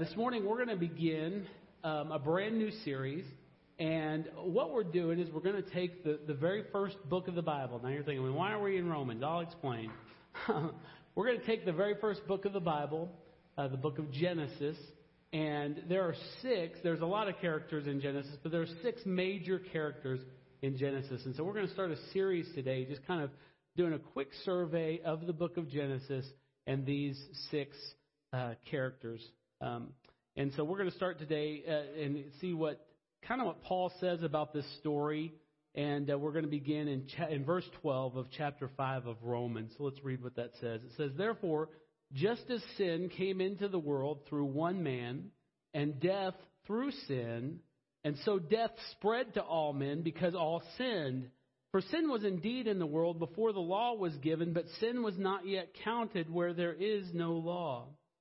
This morning we're going to begin um, a brand new series. And what we're doing is we're going to take the, the very first book of the Bible. Now you're thinking, well, why are we in Romans? I'll explain. we're going to take the very first book of the Bible, uh, the book of Genesis, and there are six, there's a lot of characters in Genesis, but there are six major characters in Genesis. And so we're going to start a series today, just kind of doing a quick survey of the book of Genesis and these six uh, characters. Um, and so we're going to start today uh, and see what kind of what Paul says about this story. And uh, we're going to begin in, cha- in verse 12 of chapter 5 of Romans. So let's read what that says. It says, Therefore, just as sin came into the world through one man, and death through sin, and so death spread to all men because all sinned. For sin was indeed in the world before the law was given, but sin was not yet counted where there is no law.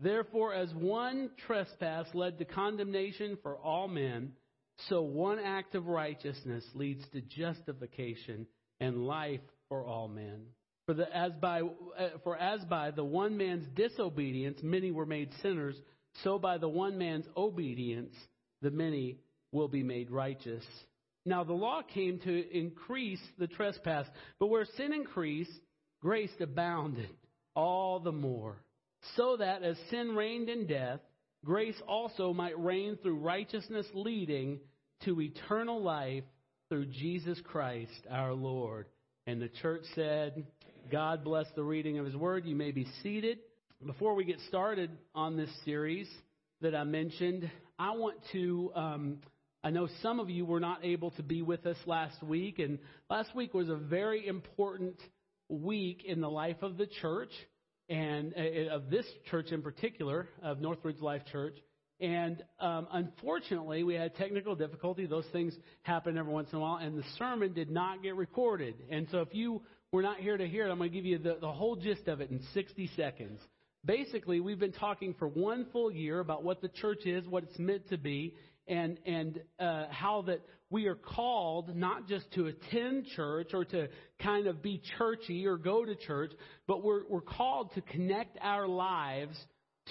Therefore, as one trespass led to condemnation for all men, so one act of righteousness leads to justification and life for all men. For, the, as by, uh, for as by the one man's disobedience many were made sinners, so by the one man's obedience the many will be made righteous. Now the law came to increase the trespass, but where sin increased, grace abounded all the more so that as sin reigned in death, grace also might reign through righteousness leading to eternal life through Jesus Christ our Lord. And the church said, God bless the reading of his word. You may be seated. Before we get started on this series that I mentioned, I want to. Um, I know some of you were not able to be with us last week, and last week was a very important week in the life of the church and uh, of this church in particular, of Northridge Life Church. And um, unfortunately, we had technical difficulty. Those things happen every once in a while, and the sermon did not get recorded. And so, if you were not here to hear it, I'm going to give you the, the whole gist of it in 60 seconds. Basically, we've been talking for one full year about what the church is, what it's meant to be, and and uh, how that we are called not just to attend church or to kind of be churchy or go to church, but we're we're called to connect our lives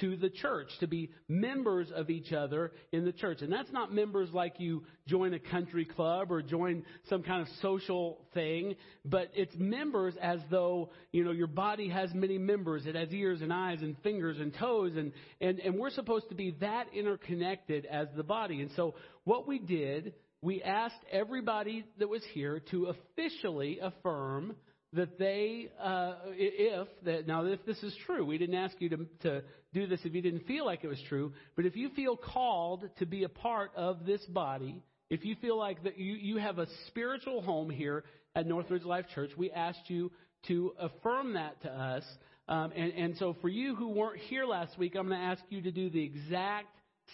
to the church, to be members of each other in the church. And that's not members like you join a country club or join some kind of social thing, but it's members as though, you know, your body has many members. It has ears and eyes and fingers and toes and, and, and we're supposed to be that interconnected as the body. And so what we did, we asked everybody that was here to officially affirm that they, uh, if that now if this is true, we didn't ask you to, to do this if you didn't feel like it was true, but if you feel called to be a part of this body, if you feel like that you, you have a spiritual home here at Northridge Life Church, we asked you to affirm that to us. Um, and, and so for you who weren't here last week, I'm going to ask you to do the exact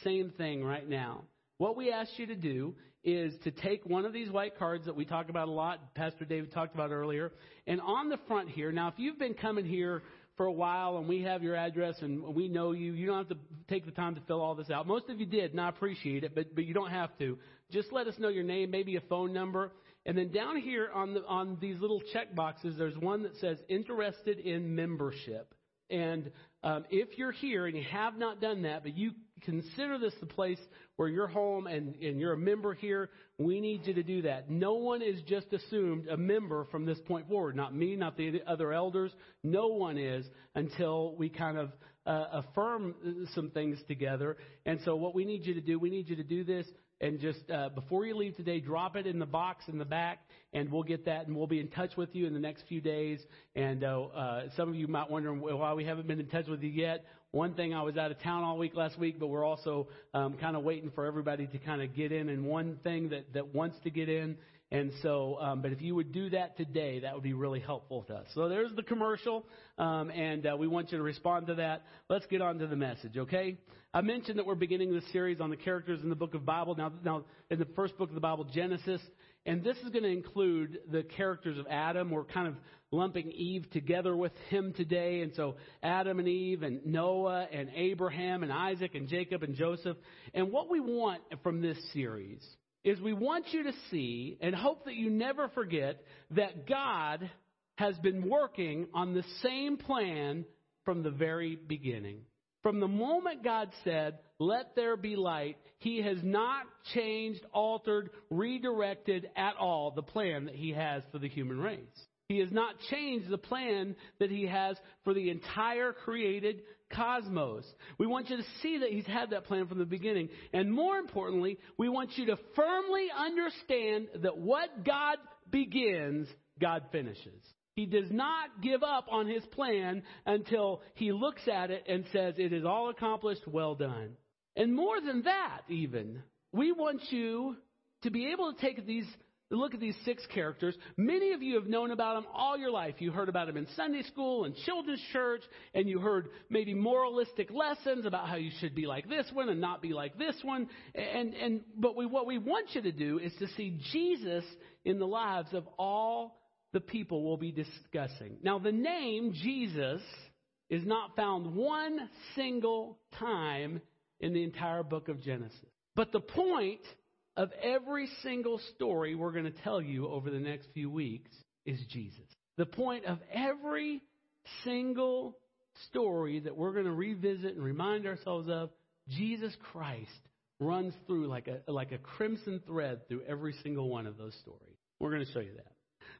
same thing right now. What we asked you to do is to take one of these white cards that we talk about a lot, Pastor David talked about earlier, and on the front here, now if you've been coming here for a while and we have your address and we know you, you don't have to take the time to fill all this out. Most of you did, and I appreciate it, but, but you don't have to. Just let us know your name, maybe a phone number. And then down here on the, on these little check boxes, there's one that says interested in membership. And um, if you're here and you have not done that, but you consider this the place where you're home and, and you're a member here, we need you to do that. No one is just assumed a member from this point forward. Not me, not the other elders. No one is until we kind of uh, affirm some things together. And so what we need you to do, we need you to do this and just uh, before you leave today, drop it in the box in the back, and we'll get that, and we'll be in touch with you in the next few days. And uh, uh, some of you might wonder why we haven't been in touch with you yet. One thing, I was out of town all week last week, but we're also um, kind of waiting for everybody to kind of get in. And one thing that that wants to get in and so, um, but if you would do that today, that would be really helpful to us. So there's the commercial, um, and uh, we want you to respond to that. Let's get on to the message, okay? I mentioned that we're beginning this series on the characters in the book of Bible. Now, now in the first book of the Bible, Genesis, and this is going to include the characters of Adam. We're kind of lumping Eve together with him today. And so Adam and Eve and Noah and Abraham and Isaac and Jacob and Joseph. And what we want from this series is we want you to see and hope that you never forget that God has been working on the same plan from the very beginning. From the moment God said, let there be light, He has not changed, altered, redirected at all the plan that He has for the human race. He has not changed the plan that He has for the entire created cosmos. We want you to see that He's had that plan from the beginning. And more importantly, we want you to firmly understand that what God begins, God finishes. He does not give up on His plan until He looks at it and says, It is all accomplished, well done. And more than that, even, we want you to be able to take these look at these six characters. Many of you have known about them all your life. You heard about them in Sunday school and children's church, and you heard maybe moralistic lessons about how you should be like this one and not be like this one. And, and, but we, what we want you to do is to see Jesus in the lives of all the people we'll be discussing. Now, the name Jesus is not found one single time in the entire book of Genesis. But the point of every single story we're going to tell you over the next few weeks is Jesus. The point of every single story that we're going to revisit and remind ourselves of, Jesus Christ runs through like a, like a crimson thread through every single one of those stories. We're going to show you that.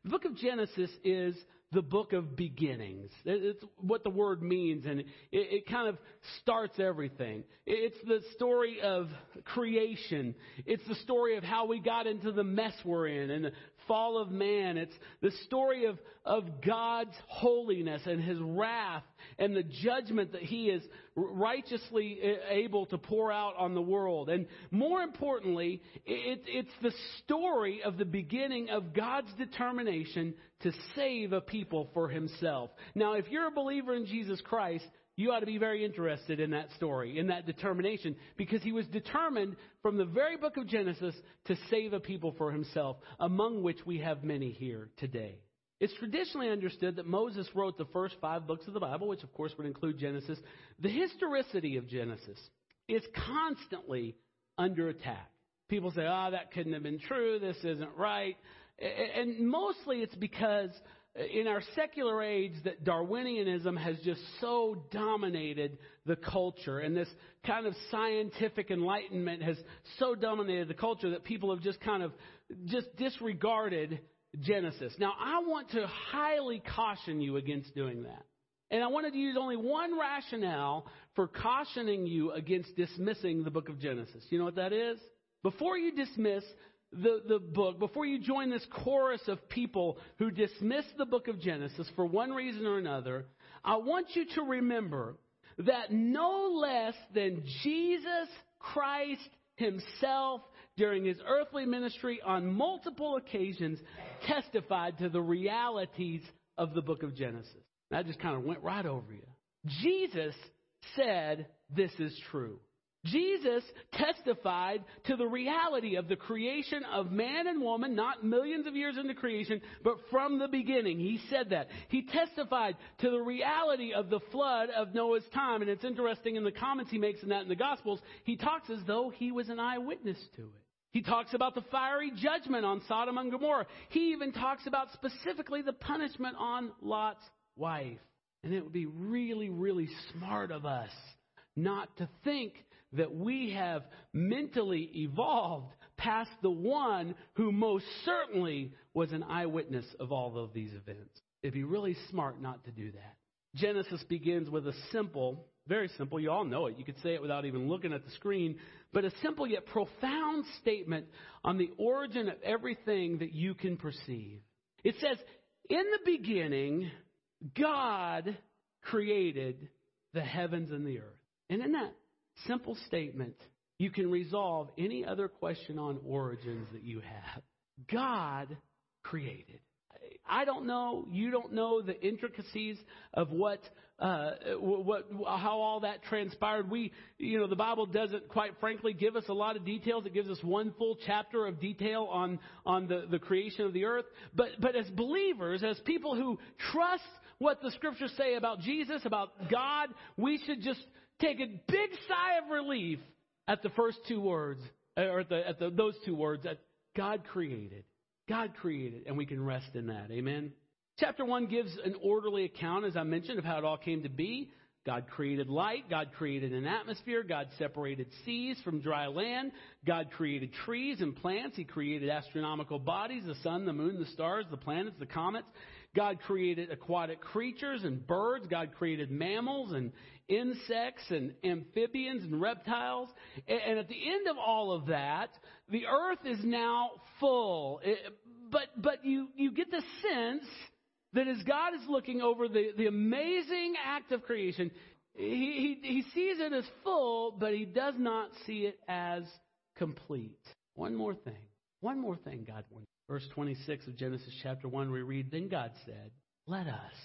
The book of Genesis is the book of beginnings. It's what the word means, and it, it, kind of starts everything. It's the story of creation. It's the story of how we got into the mess we're in and the fall of man. It's the story of, of God's holiness and his wrath and the judgment that he is righteously able to pour out on the world. And more importantly, it, it's the story of the beginning of God's determination to save a people for himself. Now, if you're a believer in Jesus Christ, you ought to be very interested in that story, in that determination, because he was determined from the very book of Genesis to save a people for himself, among which we have many here today. It's traditionally understood that Moses wrote the first five books of the Bible, which of course would include Genesis. The historicity of Genesis is constantly under attack. People say, oh, that couldn't have been true, this isn't right. And mostly it's because uh, in our secular age that Darwinianism has just so dominated the culture and this kind of scientific enlightenment has so dominated the culture that people have just kind of just disregarded Genesis. Now I want to highly caution you against doing that. And I wanted to use only one rationale for cautioning you against dismissing the book of Genesis. You know what that is? Before you dismiss the, the book, before you join this chorus of people who dismiss the book of Genesis for one reason or another, I want you to remember that no less than Jesus Christ himself during his earthly ministry on multiple occasions testified to the realities of the book of Genesis. That just kind of went right over you. Jesus said this is true. Jesus testified to the reality of the creation of man and woman, not millions of years into creation, but from the beginning. He said that. He testified to the reality of the flood of Noah's time. And it's interesting in the comments he makes in that in the Gospels, he talks as though he was an eyewitness to it. He talks about the fiery judgment on Sodom and Gomorrah. He even talks about specifically the punishment on Lot's wife. And it would be really, really smart of us not to think that we have mentally evolved past the one who most certainly was an eyewitness of all of these events. It'd be really smart not to do that. Genesis begins with a simple Very simple. You all know it. You could say it without even looking at the screen. But a simple yet profound statement on the origin of everything that you can perceive. It says, In the beginning, God created the heavens and the earth. And in that simple statement, you can resolve any other question on origins that you have. God created. I don't know. You don't know the intricacies of what, uh, what, how all that transpired. We, you know, the Bible doesn't quite frankly give us a lot of details. It gives us one full chapter of detail on, on the, the creation of the earth. But, but as believers, as people who trust what the scriptures say about Jesus, about God, we should just take a big sigh of relief at the first two words, or at, the, at the, those two words that God created. God created, and we can rest in that. Amen. Chapter 1 gives an orderly account, as I mentioned, of how it all came to be. God created light. God created an atmosphere. God separated seas from dry land. God created trees and plants. He created astronomical bodies, the sun, the moon, the stars, the planets, the comets. God created aquatic creatures and birds. God created mammals and insects and amphibians and reptiles. And at the end of all of that, the earth is now full. But, but you, you get the sense that as God is looking over the, the amazing act of creation, he, he, he sees it as full, but he does not see it as complete. One more thing. One more thing God wants. Verse 26 of Genesis chapter 1, we read, Then God said, Let us,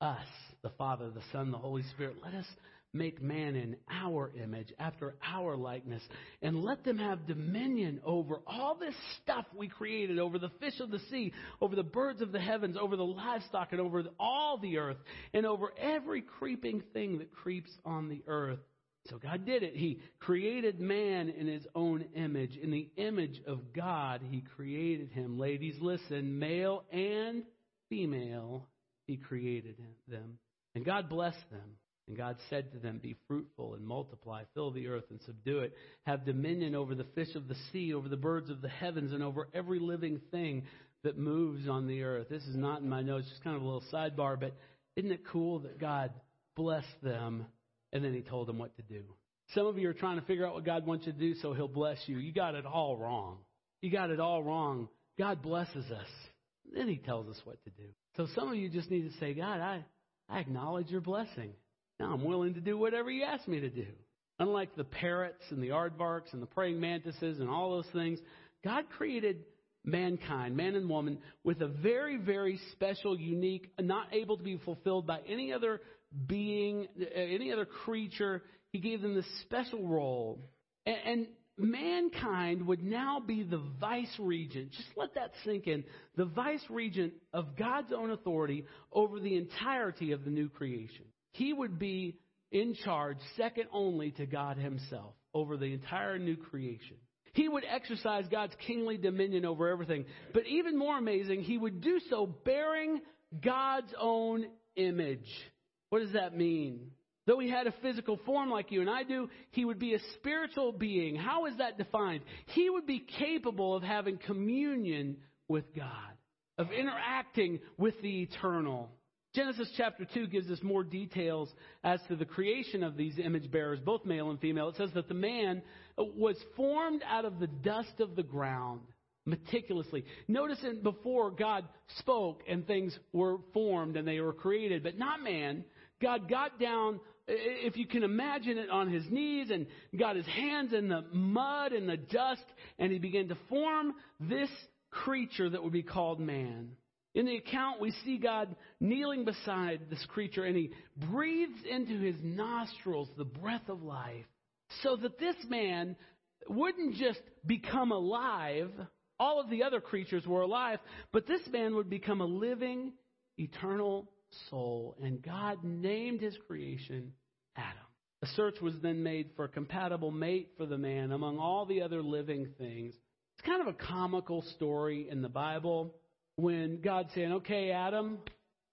us, the Father, the Son, the Holy Spirit, let us make man in our image, after our likeness, and let them have dominion over all this stuff we created, over the fish of the sea, over the birds of the heavens, over the livestock, and over all the earth, and over every creeping thing that creeps on the earth. So God did it. He created man in his own image. In the image of God, he created him. Ladies, listen, male and female, he created them. And God blessed them. And God said to them, Be fruitful and multiply, fill the earth and subdue it. Have dominion over the fish of the sea, over the birds of the heavens, and over every living thing that moves on the earth. This is not in my notes, just kind of a little sidebar, but isn't it cool that God blessed them and then He told them what to do? Some of you are trying to figure out what God wants you to do, so He'll bless you. You got it all wrong. You got it all wrong. God blesses us. Then He tells us what to do. So some of you just need to say, God, I, I acknowledge your blessing. Now I'm willing to do whatever you ask me to do. Unlike the parrots and the aardvarks and the praying mantises and all those things, God created mankind, man and woman, with a very, very special, unique, not able to be fulfilled by any other being, uh, any other creature. He gave them this special role. And, and mankind would now be the vice regent. Just let that sink in. The vice regent of God's own authority over the entirety of the new creation. He would be in charge, second only to God Himself, over the entire new creation. He would exercise God's kingly dominion over everything. But even more amazing, He would do so bearing God's own image. What does that mean? Though he had a physical form like you and I do, he would be a spiritual being. How is that defined? He would be capable of having communion with God, of interacting with the eternal. Genesis chapter 2 gives us more details as to the creation of these image bearers, both male and female. It says that the man was formed out of the dust of the ground meticulously. Notice that before God spoke and things were formed and they were created, but not man. God got down, if you can imagine it, on his knees and got his hands in the mud and the dust and he began to form this creature that would be called man. In the account, we see God kneeling beside this creature and he breathes into his nostrils the breath of life so that this man wouldn't just become alive. All of the other creatures were alive, but this man would become a living, eternal soul. And God named his creation Adam. A search was then made for a compatible mate for the man among all the other living things. It's kind of a comical story in the Bible when God's saying, okay, Adam,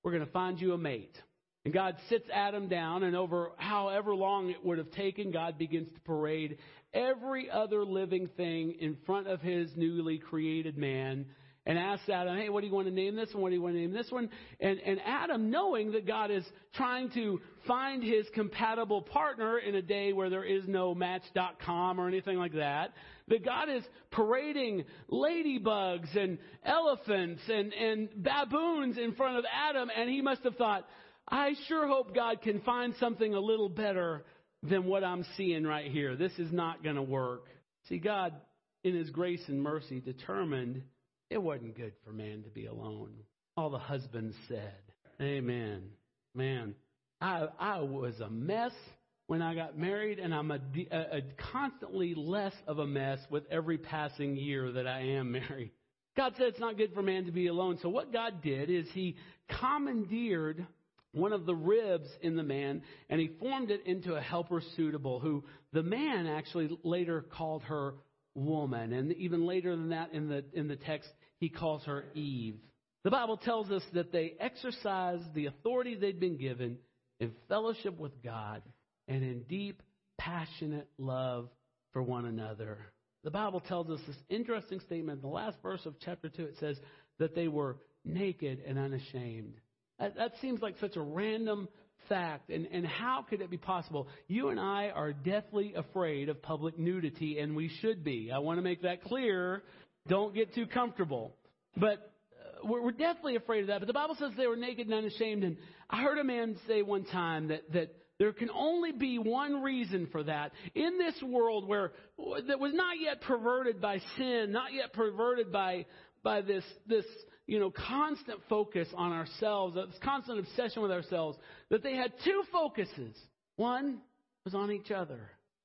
we're going to find you a mate. And God sits Adam down, and over however long it would have taken, God begins to parade every other living thing in front of his newly created man. And asks Adam, hey, what do you want to name this one? What do you want to name this one? And, and Adam, knowing that God is trying to find his compatible partner in a day where there is no match.com or anything like that, that God is parading ladybugs and elephants and, and baboons in front of Adam, and he must have thought, I sure hope God can find something a little better than what I'm seeing right here. This is not going to work. See, God, in His grace and mercy, determined it wasn't good for man to be alone. All the husbands said, Amen. Man, I, I was a mess when I got married, and I'm a, a, a constantly less of a mess with every passing year that I am married. God said it's not good for man to be alone. So what God did is He commandeered one of the ribs in the man and he formed it into a helper suitable who the man actually later called her woman and even later than that in the in the text he calls her Eve. The Bible tells us that they exercised the authority they'd been given in fellowship with God and in deep passionate love for one another. The Bible tells us this interesting statement in the last verse of chapter 2 it says that they were naked and unashamed. That, that seems like such a random fact. And, and how could it be possible? You and I are deathly afraid of public nudity, and we should be. I want to make that clear. Don't get too comfortable. But uh, we're, deathly afraid of that. But the Bible says they were naked and unashamed. And I heard a man say one time that, that there can only be one reason for that. In this world where that was not yet perverted by sin, not yet perverted by by this this you know, constant focus on ourselves, this constant obsession with ourselves, that they had two focuses. One was on each other.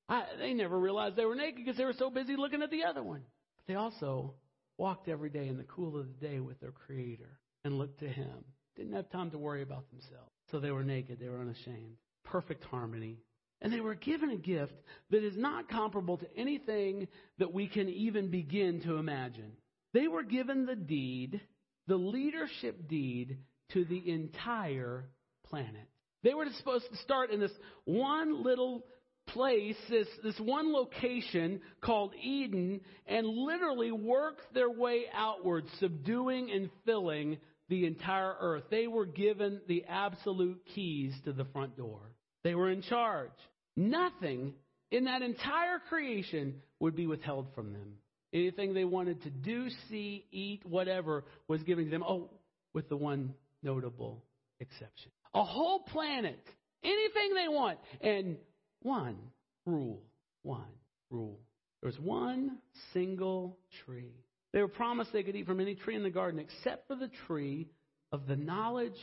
I, they never realized they were naked because they were so busy looking at the other one. They also walked every day in the cool of the day with their Creator and looked to Him. Didn't have time to worry about themselves. So they were naked, they were unashamed. Perfect harmony. And they were given a gift that is not comparable to anything that we can even begin to imagine. They were given the deed the leadership deed to the entire planet. They were supposed to start in this one little place, this, this one location called Eden, and literally worked their way outward, subduing and filling the entire earth. They were given the absolute keys to the front door. They were in charge. Nothing in that entire creation would be withheld from them. Anything they wanted to do, see, eat, whatever was given to them. Oh, with the one notable exception. A whole planet, anything they want, and one rule. One rule. There was one single tree. They were promised they could eat from any tree in the garden except for the tree of the knowledge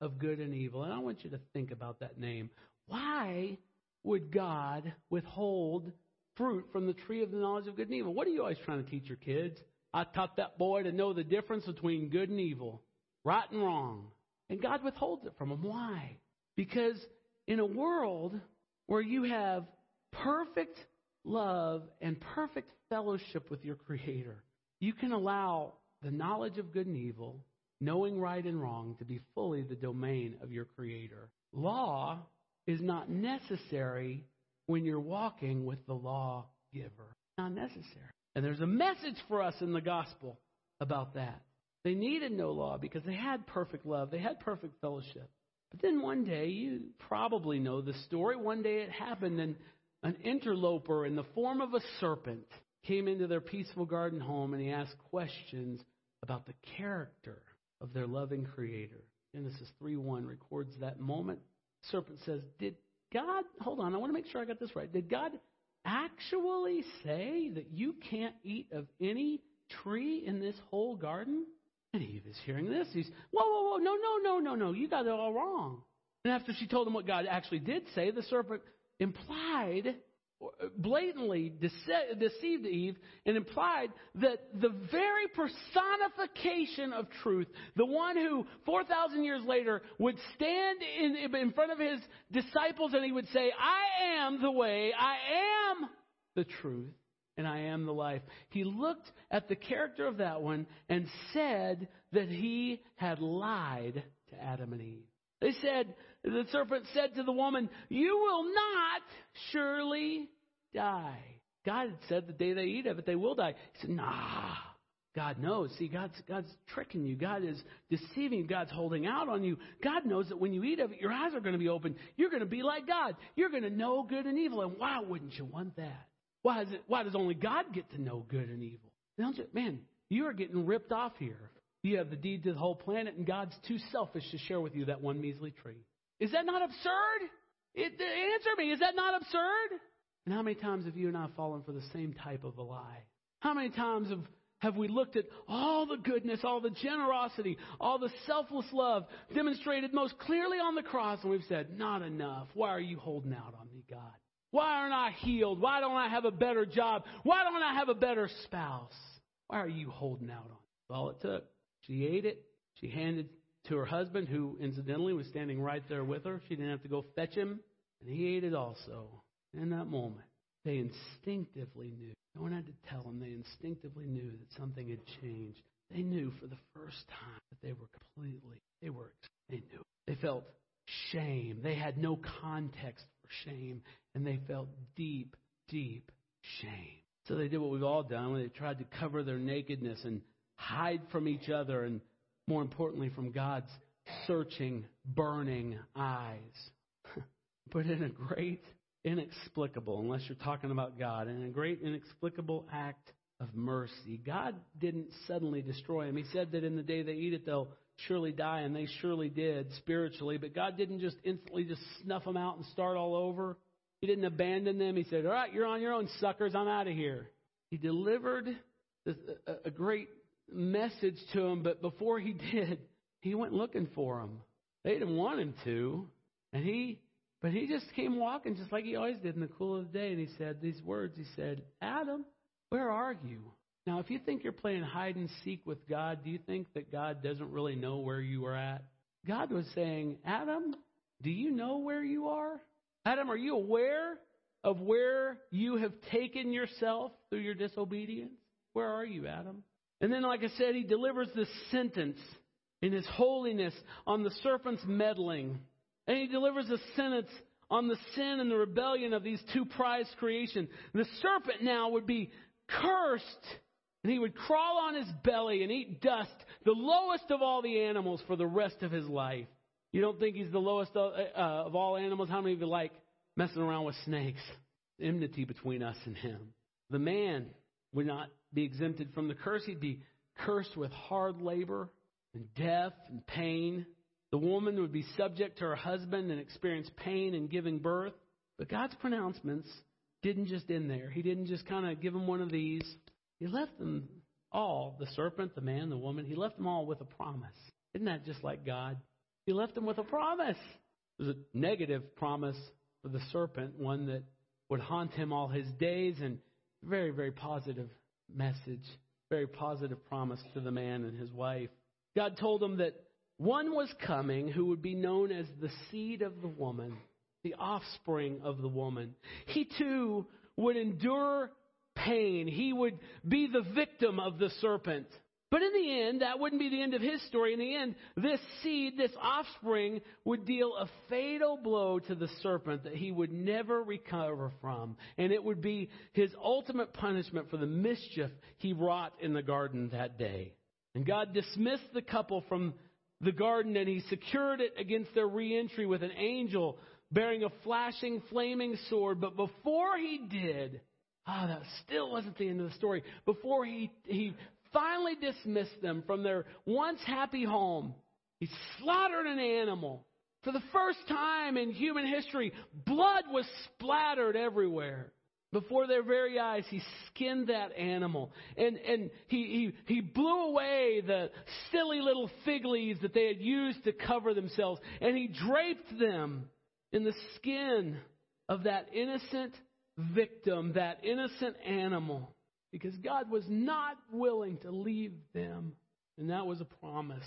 of good and evil. And I want you to think about that name. Why would God withhold fruit from the tree of the knowledge of good and evil. What are you always trying to teach your kids? I taught that boy to know the difference between good and evil, right and wrong. And God withholds it from him. Why? Because in a world where you have perfect love and perfect fellowship with your Creator, you can allow the knowledge of good and evil, knowing right and wrong, to be fully the domain of your Creator. Law is not necessary when you're walking with the lawgiver. Not necessary. And there's a message for us in the gospel about that. They needed no law because they had perfect love, they had perfect fellowship. But then one day, you probably know the story. One day it happened, and an interloper in the form of a serpent came into their peaceful garden home and he asked questions about the character of their loving creator. Genesis 3:1 records that moment. Serpent says, "Did God, hold on, I want to make sure I got this right. Did God actually say that you can't eat of any tree in this whole garden? And Eve is hearing this. He's, whoa, whoa, whoa, no, no, no, no, no, you got it all wrong. And after she told him what God actually did say, the serpent implied uh, blatantly deceived Eve and implied that the very personification of truth, the one who 4,000 years later would stand in, in front of his disciples and he would say, I am the way, I am the truth, and I am the life. He looked at the character of that one and said that he had lied to Adam and Eve. They said, the serpent said to the woman, You will not surely die. God had said the day they eat of it, they will die. He said, Nah, God knows. See, God's, God's tricking you. God is deceiving you. God's holding out on you. God knows that when you eat of it, your eyes are going to be open. You're going to be like God. You're going to know good and evil. And why wouldn't you want that? Why, it, why does only God get to know good and evil? Man, you are getting ripped off here. You have the deed to the whole planet, and God's too selfish to share with you that one measly tree. Is that not absurd? It, answer me. Is that not absurd? And how many times have you and I fallen for the same type of a lie? How many times have, have we looked at all the goodness, all the generosity, all the selfless love demonstrated most clearly on the cross, and we've said, Not enough. Why are you holding out on me, God? Why aren't I healed? Why don't I have a better job? Why don't I have a better spouse? Why are you holding out on me? all it took. She ate it. She handed it to her husband, who incidentally was standing right there with her. She didn't have to go fetch him, and he ate it also. In that moment, they instinctively knew. No one had to tell them. They instinctively knew that something had changed. They knew for the first time that they were completely, they were, they knew. They felt shame. They had no context shame, and they felt deep, deep shame. So they did what we've all done. They tried to cover their nakedness and hide from each other and, more importantly, from God's searching, burning eyes. but in a great, inexplicable, unless you're talking about God, in a great, inexplicable act of mercy, God didn't suddenly destroy them. He said that in the day they eat it, they'll surely die, and they surely did spiritually. But God didn't just instantly just snuff them out and start all over. He didn't abandon them. He said, All right, you're on your own, suckers. I'm out of here. He delivered a great message to him, but before he did, he went looking for him. They didn't want him to, and he, but he just came walking just like he always did in the cool of the day, and he said these words. He said, "Adam, where are you?" Now, if you think you're playing hide and seek with God, do you think that God doesn't really know where you are at? God was saying, Adam, do you know where you are? Adam, are you aware of where you have taken yourself through your disobedience? Where are you, Adam? And then, like I said, he delivers this sentence in his holiness on the serpent's meddling. And he delivers a sentence on the sin and the rebellion of these two prized creation. The serpent now would be cursed, and he would crawl on his belly and eat dust, the lowest of all the animals for the rest of his life. You don't think he's the lowest of, uh, of all animals? How many of you like messing around with snakes? Enmity between us and him. The man would not be exempted from the curse. He'd be cursed with hard labor and death and pain. The woman would be subject to her husband and experience pain in giving birth. But God's pronouncements didn't just end there. He didn't just kind of give him one of these. He left them all the serpent, the man, the woman he left them all with a promise. Isn't that just like God? He left them with a promise. It was a negative promise for the serpent, one that would haunt him all his days, and very, very positive message, very positive promise to the man and his wife. God told them that one was coming who would be known as the seed of the woman, the offspring of the woman. He too would endure pain. He would be the victim of the serpent. But in the end, that wouldn't be the end of his story. In the end, this seed, this offspring, would deal a fatal blow to the serpent that he would never recover from. And it would be his ultimate punishment for the mischief he wrought in the garden that day. And God dismissed the couple from the garden and he secured it against their reentry with an angel bearing a flashing, flaming sword. But before he did, Oh, that still wasn't the end of the story. Before he, he finally dismissed them from their once happy home. He slaughtered an animal. For the first time in human history, blood was splattered everywhere. Before their very eyes, he skinned that animal. And, and he, he, he blew away the silly little fig leaves that they had used to cover themselves. And he draped them in the skin of that innocent victim, that innocent animal because God was not willing to leave them. And that was a promise.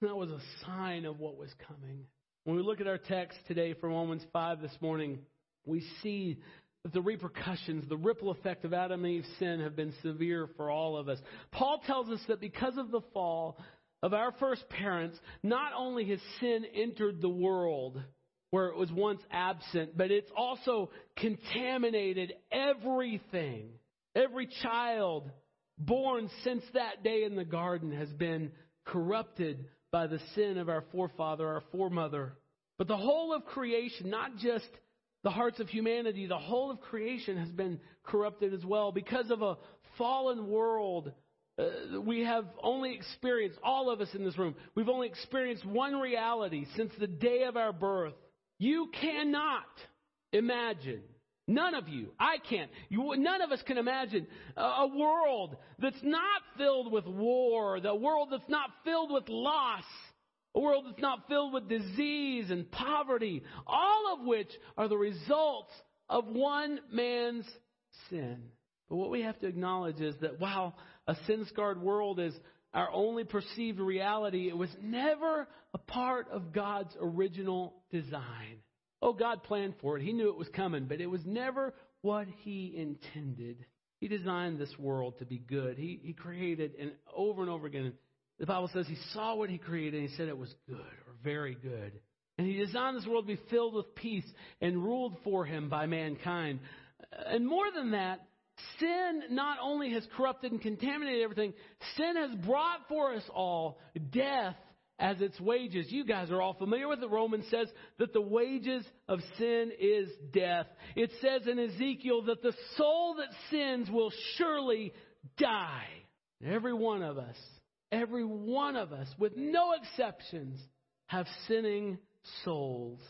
That was a sign of what was coming. When we look at our text today from Romans 5 this morning, we see that the repercussions, the ripple effect of Adam and Eve's sin have been severe for all of us. Paul tells us that because of the fall of our first parents, not only has sin entered the world, where it was once absent, but it's also contaminated everything Every child born since that day in the garden has been corrupted by the sin of our forefather, our foremother. But the whole of creation, not just the hearts of humanity, the whole of creation has been corrupted as well. Because of a fallen world, uh, we have only experienced, all of us in this room, we've only experienced one reality since the day of our birth. You cannot imagine None of you. I can't. You, none of us can imagine a, a world that's not filled with war, the world that's not filled with loss, a world that's not filled with disease and poverty, all of which are the results of one man's sin. But what we have to acknowledge is that while a sin scarred world is our only perceived reality, it was never a part of God's original design. Oh, God planned for it. He knew it was coming, but it was never what He intended. He designed this world to be good. He, he created, and over and over again, the Bible says He saw what He created and He said it was good or very good. And He designed this world to be filled with peace and ruled for Him by mankind. And more than that, sin not only has corrupted and contaminated everything, sin has brought for us all death as its wages. You guys are all familiar with it. Romans says that the wages of sin is death. It says in Ezekiel that the soul that sins will surely die. Every one of us, every one of us, with no exceptions, have sinning souls.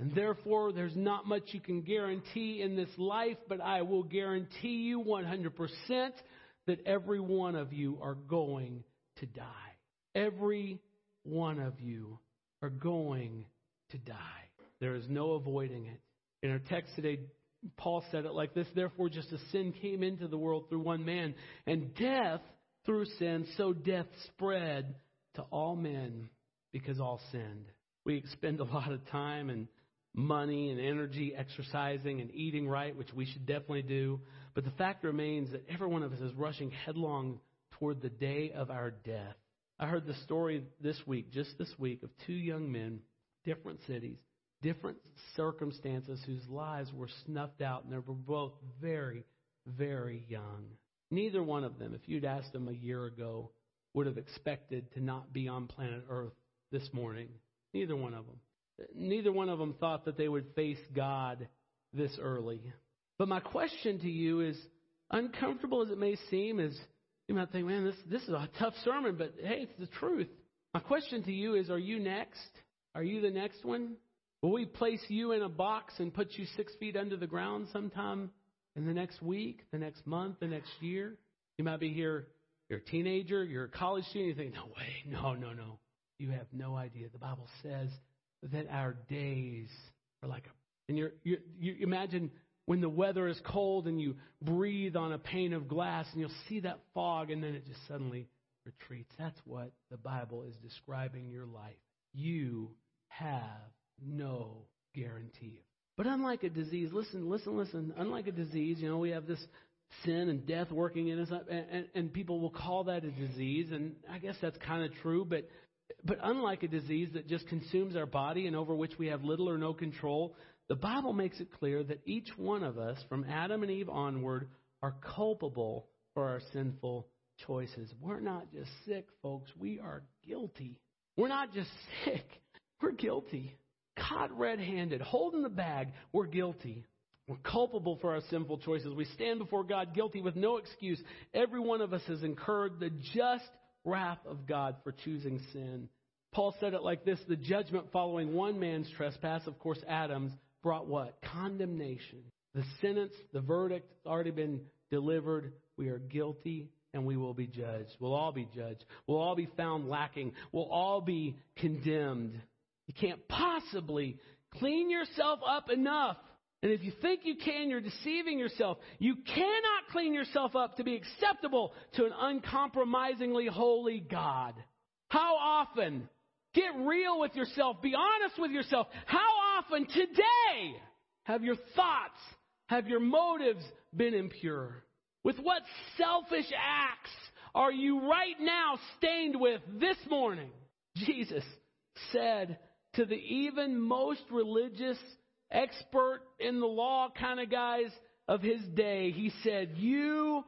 And therefore, there's not much you can guarantee in this life, but I will guarantee you 100% that every one of you are going to die. Every one of you are going to die. There is no avoiding it. In our text today, Paul said it like this Therefore, just as sin came into the world through one man, and death through sin, so death spread to all men because all sinned. We expend a lot of time and money and energy exercising and eating right, which we should definitely do. But the fact remains that every one of us is rushing headlong toward the day of our death. I heard the story this week, just this week, of two young men, different cities, different circumstances, whose lives were snuffed out, and they were both very, very young. Neither one of them, if you'd asked them a year ago, would have expected to not be on planet Earth this morning. Neither one of them. Neither one of them thought that they would face God this early. But my question to you is uncomfortable as it may seem, is you might think, man, this, this is a tough sermon, but hey, it's the truth. My question to you is, are you next? Are you the next one? Will we place you in a box and put you six feet under the ground sometime in the next week, the next month, the next year? You might be here, you're a teenager, you're a college student, you think, no way, no, no, no. You have no idea. The Bible says that our days are like and you're, you you imagine when the weather is cold and you breathe on a pane of glass and you'll see that fog and then it just suddenly retreats. That's what the Bible is describing your life. You have no guarantee. But unlike a disease, listen, listen, listen, unlike a disease, you know, we have this sin and death working in us, and, and, and people will call that a disease, and I guess that's kind of true, but but unlike a disease that just consumes our body and over which we have little or no control, the Bible makes it clear that each one of us, from Adam and Eve onward, are culpable for our sinful choices. We're not just sick, folks. We are guilty. We're not just sick. We're guilty. Caught red handed, holding the bag. We're guilty. We're culpable for our sinful choices. We stand before God guilty with no excuse. Every one of us has incurred the just wrath of God for choosing sin. Paul said it like this the judgment following one man's trespass, of course, Adam's, brought what? Condemnation. The sentence, the verdict, has already been delivered. We are guilty and we will be judged. We'll all be judged. We'll all be found lacking. We'll all be condemned. You can't possibly clean yourself up enough. And if you think you can, you're deceiving yourself. You cannot clean yourself up to be acceptable to an uncompromisingly holy God. How often? Get real with yourself. Be honest with yourself. How often today have your thoughts, have your motives been impure? With what selfish acts are you right now stained with this morning? Jesus said to the even most religious, expert in the law kind of guys of his day, he said, You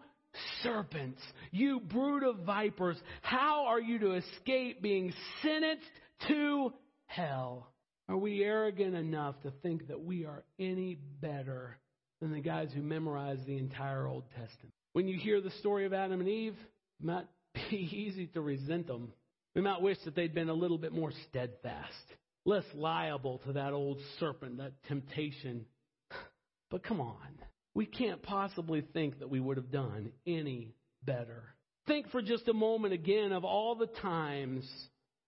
serpents, you brood of vipers, how are you to escape being sentenced to hell? Are we arrogant enough to think that we are any better than the guys who memorized the entire Old Testament? When you hear the story of Adam and Eve, it might be easy to resent them. We might wish that they'd been a little bit more steadfast, less liable to that old serpent, that temptation. But come on. We can't possibly think that we would have done any better. Think for just a moment again of all the times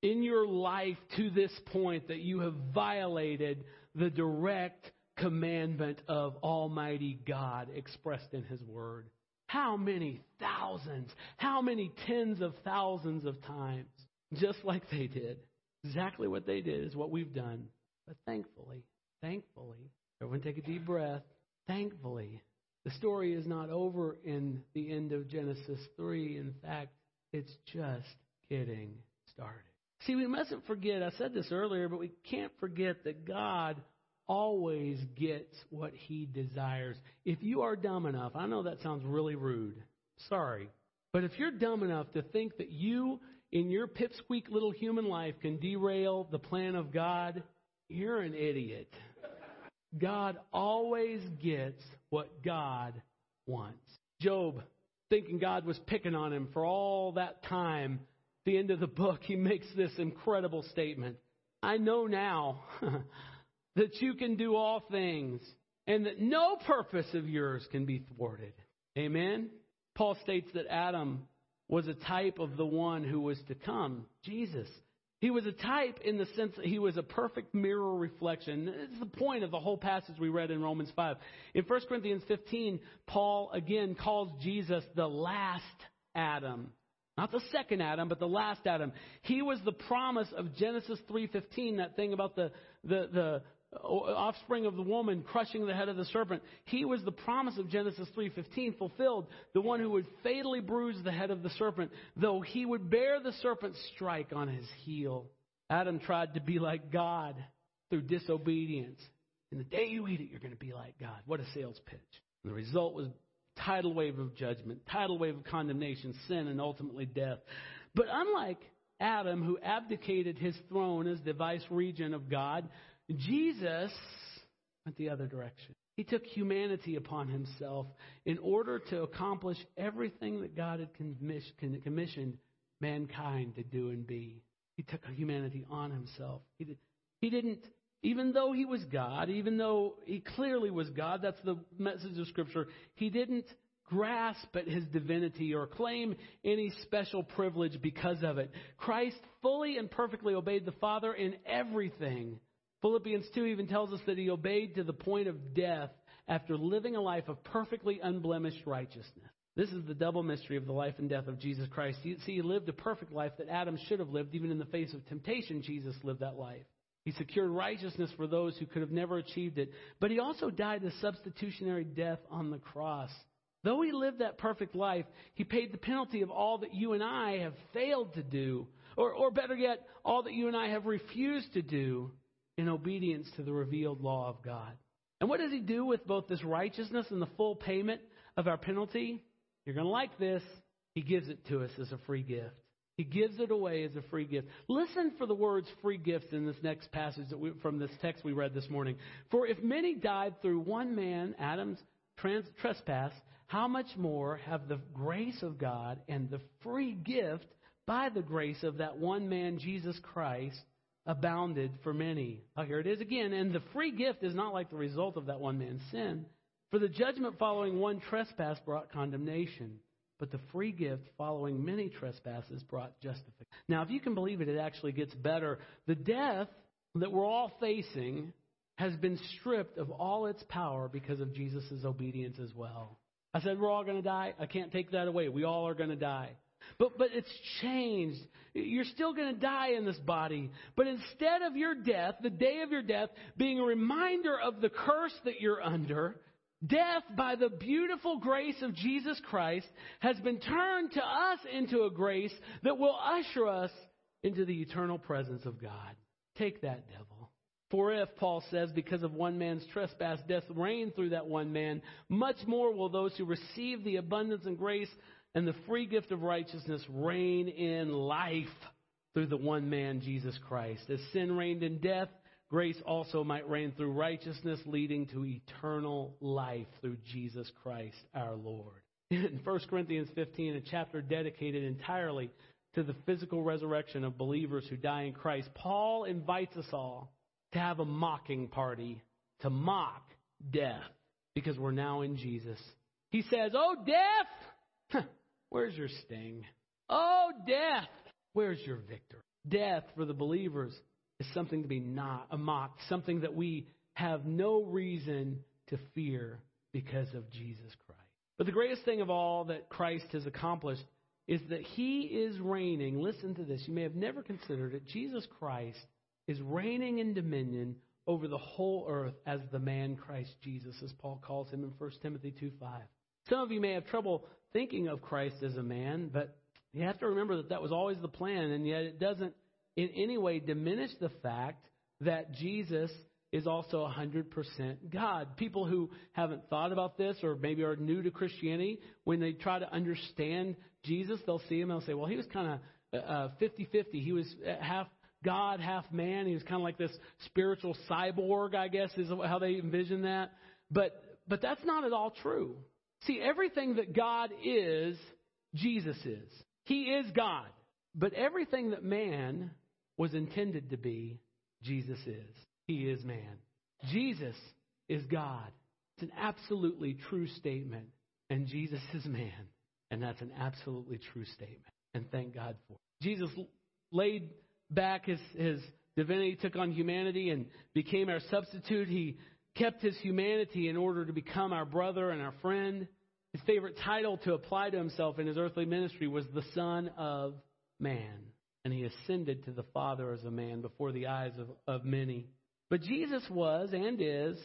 in your life to this point that you have violated the direct commandment of Almighty God expressed in His Word. How many thousands, how many tens of thousands of times, just like they did. Exactly what they did is what we've done. But thankfully, thankfully, everyone take a deep breath. Thankfully, the story is not over in the end of Genesis 3. In fact, it's just getting started. See, we mustn't forget, I said this earlier, but we can't forget that God always gets what he desires. If you are dumb enough, I know that sounds really rude. Sorry. But if you're dumb enough to think that you, in your pipsqueak little human life, can derail the plan of God, you're an idiot. God always gets what God wants. Job, thinking God was picking on him for all that time, the end of the book, he makes this incredible statement. I know now that you can do all things and that no purpose of yours can be thwarted. Amen? Paul states that Adam was a type of the one who was to come, Jesus. He was a type in the sense that he was a perfect mirror reflection. It's the point of the whole passage we read in Romans 5. In 1 Corinthians 15, Paul again calls Jesus the last Adam. Not the second Adam, but the last Adam. He was the promise of Genesis 3:15, that thing about the, the, the offspring of the woman crushing the head of the serpent. He was the promise of Genesis 3:15 fulfilled, the one who would fatally bruise the head of the serpent, though he would bear the serpent's strike on his heel. Adam tried to be like God through disobedience. And the day you eat it, you're going to be like God. What a sales pitch. And the result was tidal wave of judgment, tidal wave of condemnation, sin, and ultimately death. But unlike Adam, who abdicated his throne as the vice regent of God, Jesus went the other direction. He took humanity upon himself in order to accomplish everything that God had commissioned mankind to do and be. He took humanity on himself. He, did, he didn't, even though he was God, even though he clearly was God, that's the message of Scripture, he didn't grasp at his divinity or claim any special privilege because of it. Christ fully and perfectly obeyed the Father in everything Philippians 2 even tells us that he obeyed to the point of death after living a life of perfectly unblemished righteousness. This is the double mystery of the life and death of Jesus Christ. You see, he lived a perfect life that Adam should have lived. Even in the face of temptation, Jesus lived that life. He secured righteousness for those who could have never achieved it. But he also died a substitutionary death on the cross. Though he lived that perfect life, he paid the penalty of all that you and I have failed to do. Or, or better yet, all that you and I have refused to do in obedience to the revealed law of God. And what does he do with both this righteousness and the full payment of our penalty? You're going to like this. He gives it to us as a free gift. He gives it away as a free gift. Listen for the words free gifts in this next passage that we, from this text we read this morning. For if many died through one man, Adam's trans- trespass, how much more have the grace of God and the free gift by the grace of that one man, Jesus Christ, abounded for many. Oh, here it is again. And the free gift is not like the result of that one man's sin. For the judgment following one trespass brought condemnation, but the free gift following many trespasses brought justification. Now, if you can believe it, it actually gets better. The death that we're all facing has been stripped of all its power because of Jesus' obedience as well. I said we're all going to die. I can't take that away. We all are going to die. But, but it's changed. You're still going to die in this body. But instead of your death, the day of your death, being a reminder of the curse that you're under, death, by the beautiful grace of Jesus Christ, has been turned to us into a grace that will usher us into the eternal presence of God. Take that, devil. For if, Paul says, because of one man's trespass, death reigned through that one man, much more will those who receive the abundance and grace and the free gift of righteousness reign in life through the one man, Jesus Christ. As sin reigned in death, grace also might reign through righteousness, leading to eternal life through Jesus Christ our Lord. In 1 Corinthians 15, a chapter dedicated entirely to the physical resurrection of believers who die in Christ, Paul invites us all to have a mocking party, to mock death, because we're now in Jesus. He says, Oh, death, where's your sting? Oh, death, Where's your victory? Death for the believers is something to be not mocked, something that we have no reason to fear because of Jesus Christ. But the greatest thing of all that Christ has accomplished is that he is reigning. Listen to this. You may have never considered it. Jesus Christ is reigning in dominion over the whole earth as the man Christ Jesus, as Paul calls him in 1 Timothy 2 5. Some of you may have trouble thinking of Christ as a man, but you have to remember that that was always the plan, and yet it doesn't in any way diminish the fact that Jesus is also 100% God. People who haven't thought about this or maybe are new to Christianity, when they try to understand Jesus, they'll see him and they'll say, well, he was kind of uh, uh, 50 50. He was uh, half God, half man. He was kind of like this spiritual cyborg, I guess, is how they envision that. But, but that's not at all true. See, everything that God is, Jesus is. He is God. But everything that man was intended to be, Jesus is. He is man. Jesus is God. It's an absolutely true statement. And Jesus is man. And that's an absolutely true statement. And thank God for it. Jesus laid back his, his divinity, took on humanity, and became our substitute. He kept his humanity in order to become our brother and our friend. His favorite title to apply to himself in his earthly ministry was the Son of Man. And he ascended to the Father as a man before the eyes of, of many. But Jesus was and is,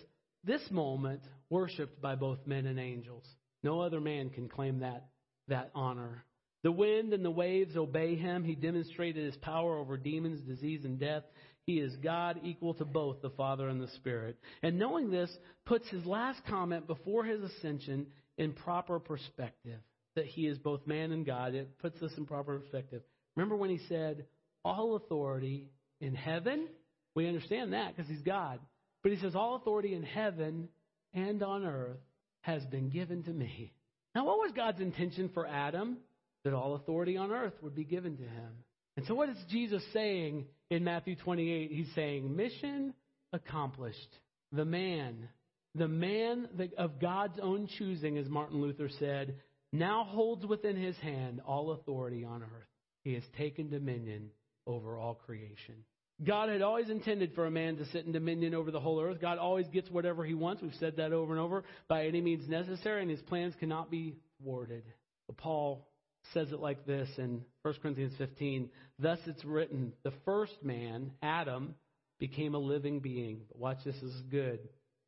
this moment, worshiped by both men and angels. No other man can claim that, that honor. The wind and the waves obey him. He demonstrated his power over demons, disease, and death. He is God equal to both the Father and the Spirit. And knowing this puts his last comment before his ascension in proper perspective that he is both man and God. It puts this in proper perspective. Remember when he said, All authority in heaven? We understand that because he's God. But he says, All authority in heaven and on earth has been given to me. Now, what was God's intention for Adam? That all authority on earth would be given to him. And so, what is Jesus saying in Matthew 28? He's saying, Mission accomplished. The man the man of God's own choosing, as Martin Luther said, now holds within his hand all authority on earth. He has taken dominion over all creation. God had always intended for a man to sit in dominion over the whole earth. God always gets whatever he wants. We've said that over and over by any means necessary, and his plans cannot be thwarted. But Paul says it like this in 1 Corinthians 15 Thus it's written, the first man, Adam, became a living being. But watch this, this is good.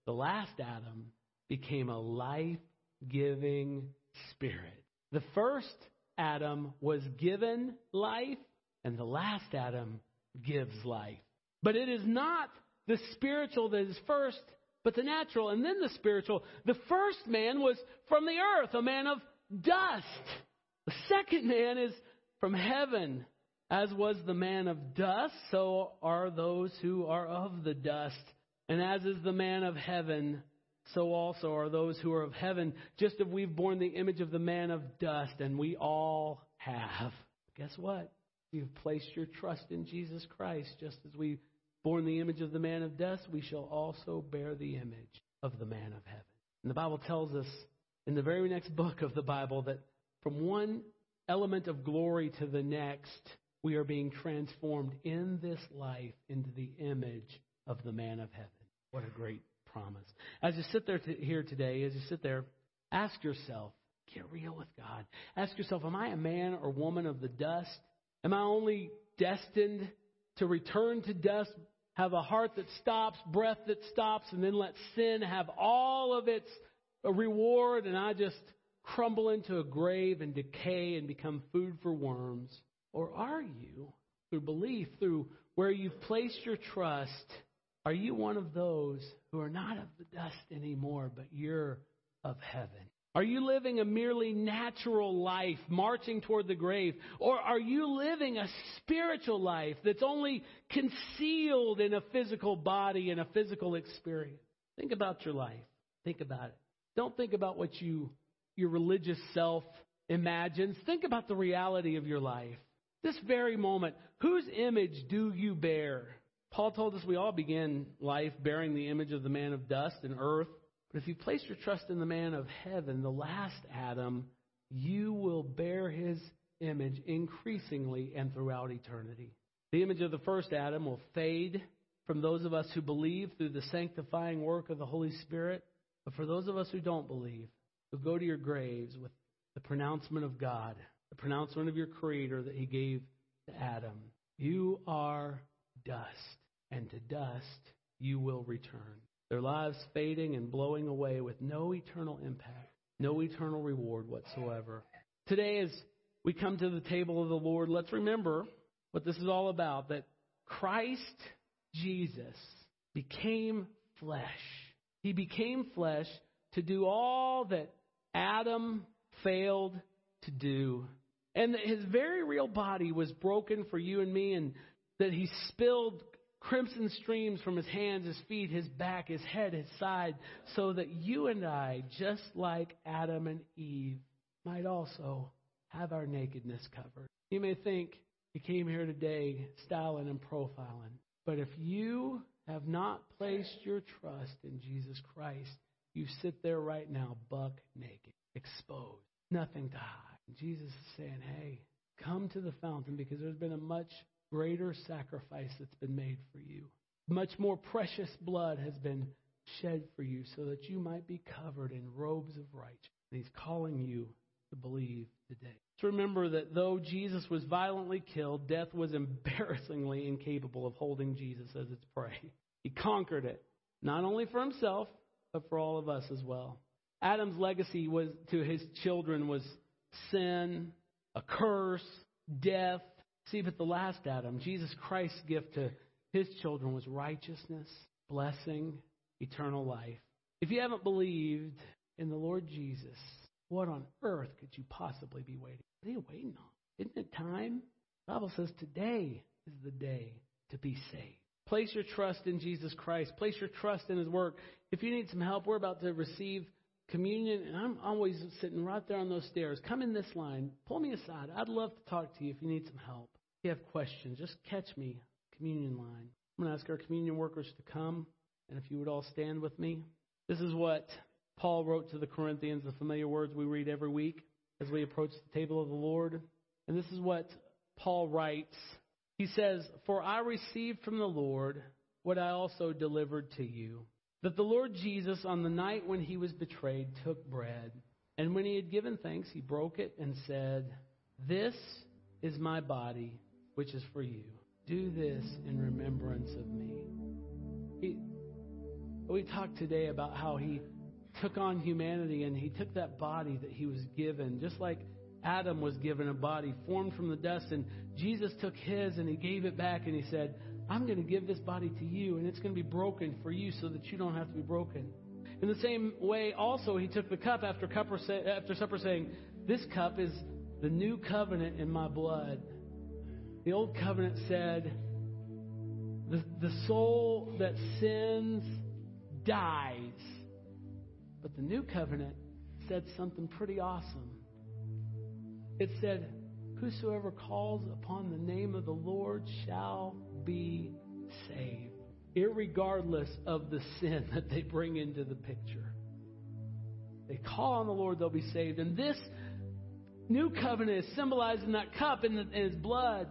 The last Adam became a life giving spirit. The first Adam was given life, and the last Adam gives life. But it is not the spiritual that is first, but the natural, and then the spiritual. The first man was from the earth, a man of dust. The second man is from heaven. As was the man of dust, so are those who are of the dust. And as is the man of heaven, so also are those who are of heaven, just as we've borne the image of the man of dust, and we all have. Guess what? You've placed your trust in Jesus Christ. Just as we've borne the image of the man of dust, we shall also bear the image of the man of heaven. And the Bible tells us in the very next book of the Bible that from one element of glory to the next, we are being transformed in this life into the image of the man of heaven. What a great promise. As you sit there to, here today, as you sit there, ask yourself, get real with God. Ask yourself, am I a man or woman of the dust? Am I only destined to return to dust, have a heart that stops, breath that stops, and then let sin have all of its reward, and I just crumble into a grave and decay and become food for worms? Or are you, through belief, through where you've placed your trust, Are you one of those who are not of the dust anymore, but you're of heaven? Are you living a merely natural life, marching toward the grave? Or are you living a spiritual life that's only concealed in a physical body and a physical experience? Think about your life. Think about it. Don't think about what you, your religious self imagines. Think about the reality of your life. This very moment, whose image do you bear? Paul told us we all begin life bearing the image of the man of dust and earth. But if you place your trust in the man of heaven, the last Adam, you will bear his image increasingly and throughout eternity. The image of the first Adam will fade from those of us who believe through the sanctifying work of the Holy Spirit. But for those of us who don't believe, who go to your graves with the pronouncement of God, the pronouncement of your Creator that He gave to Adam, you are dust, and to dust you will return. Their lives fading and blowing away with no eternal impact, no eternal reward whatsoever. Today, as we come to the table of the Lord, let's remember what this is all about that Christ Jesus became flesh. He became flesh to do all that Adam failed to do. And that his very real body was broken for you and me, and that he spilled crimson streams from his hands, his feet, his back, his head, his side, so that you and I, just like Adam and Eve, might also have our nakedness covered. You may think he came here today styling and profiling, but if you have not placed your trust in Jesus Christ, you sit there right now, buck naked, exposed, nothing to hide. Jesus is saying, hey, come to the fountain because there's been a much greater sacrifice that's been made for you. Much more precious blood has been shed for you so that you might be covered in robes of righteousness. And he's calling you to believe today. To remember that though Jesus was violently killed, death was embarrassingly incapable of holding Jesus as its prey. He conquered it, not only for himself, but for all of us as well. Adam's legacy was to his children was sin, a curse, death, See, but the last Adam, Jesus Christ's gift to his children was righteousness, blessing, eternal life. If you haven't believed in the Lord Jesus, what on earth could you possibly be waiting? What are you waiting on? Isn't it time? The Bible says today is the day to be saved. Place your trust in Jesus Christ. Place your trust in His work. If you need some help, we're about to receive communion, and I'm always sitting right there on those stairs. Come in this line. Pull me aside. I'd love to talk to you if you need some help. If you have questions, just catch me, communion line. I'm going to ask our communion workers to come, and if you would all stand with me. This is what Paul wrote to the Corinthians, the familiar words we read every week as we approach the table of the Lord. And this is what Paul writes. He says, For I received from the Lord what I also delivered to you. That the Lord Jesus, on the night when he was betrayed, took bread. And when he had given thanks, he broke it and said, This is my body which is for you. Do this in remembrance of me. He, we talked today about how he took on humanity and he took that body that he was given, just like Adam was given a body formed from the dust, and Jesus took his and he gave it back and he said, I'm going to give this body to you, and it's going to be broken for you so that you don't have to be broken. In the same way, also, he took the cup after, after supper, saying, This cup is the new covenant in my blood. The old covenant said, the, the soul that sins dies. But the new covenant said something pretty awesome. It said, Whosoever calls upon the name of the Lord shall be saved, regardless of the sin that they bring into the picture. They call on the Lord, they'll be saved. And this new covenant is symbolized in that cup the, in his blood.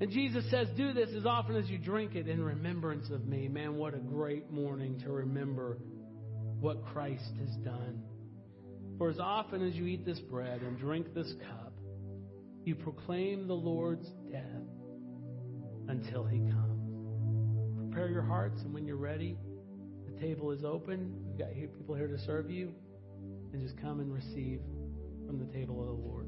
And Jesus says, Do this as often as you drink it in remembrance of me. Man, what a great morning to remember what Christ has done. For as often as you eat this bread and drink this cup, you proclaim the Lord's death until he comes. Prepare your hearts, and when you're ready, the table is open. We've got people here to serve you. And just come and receive from the table of the Lord.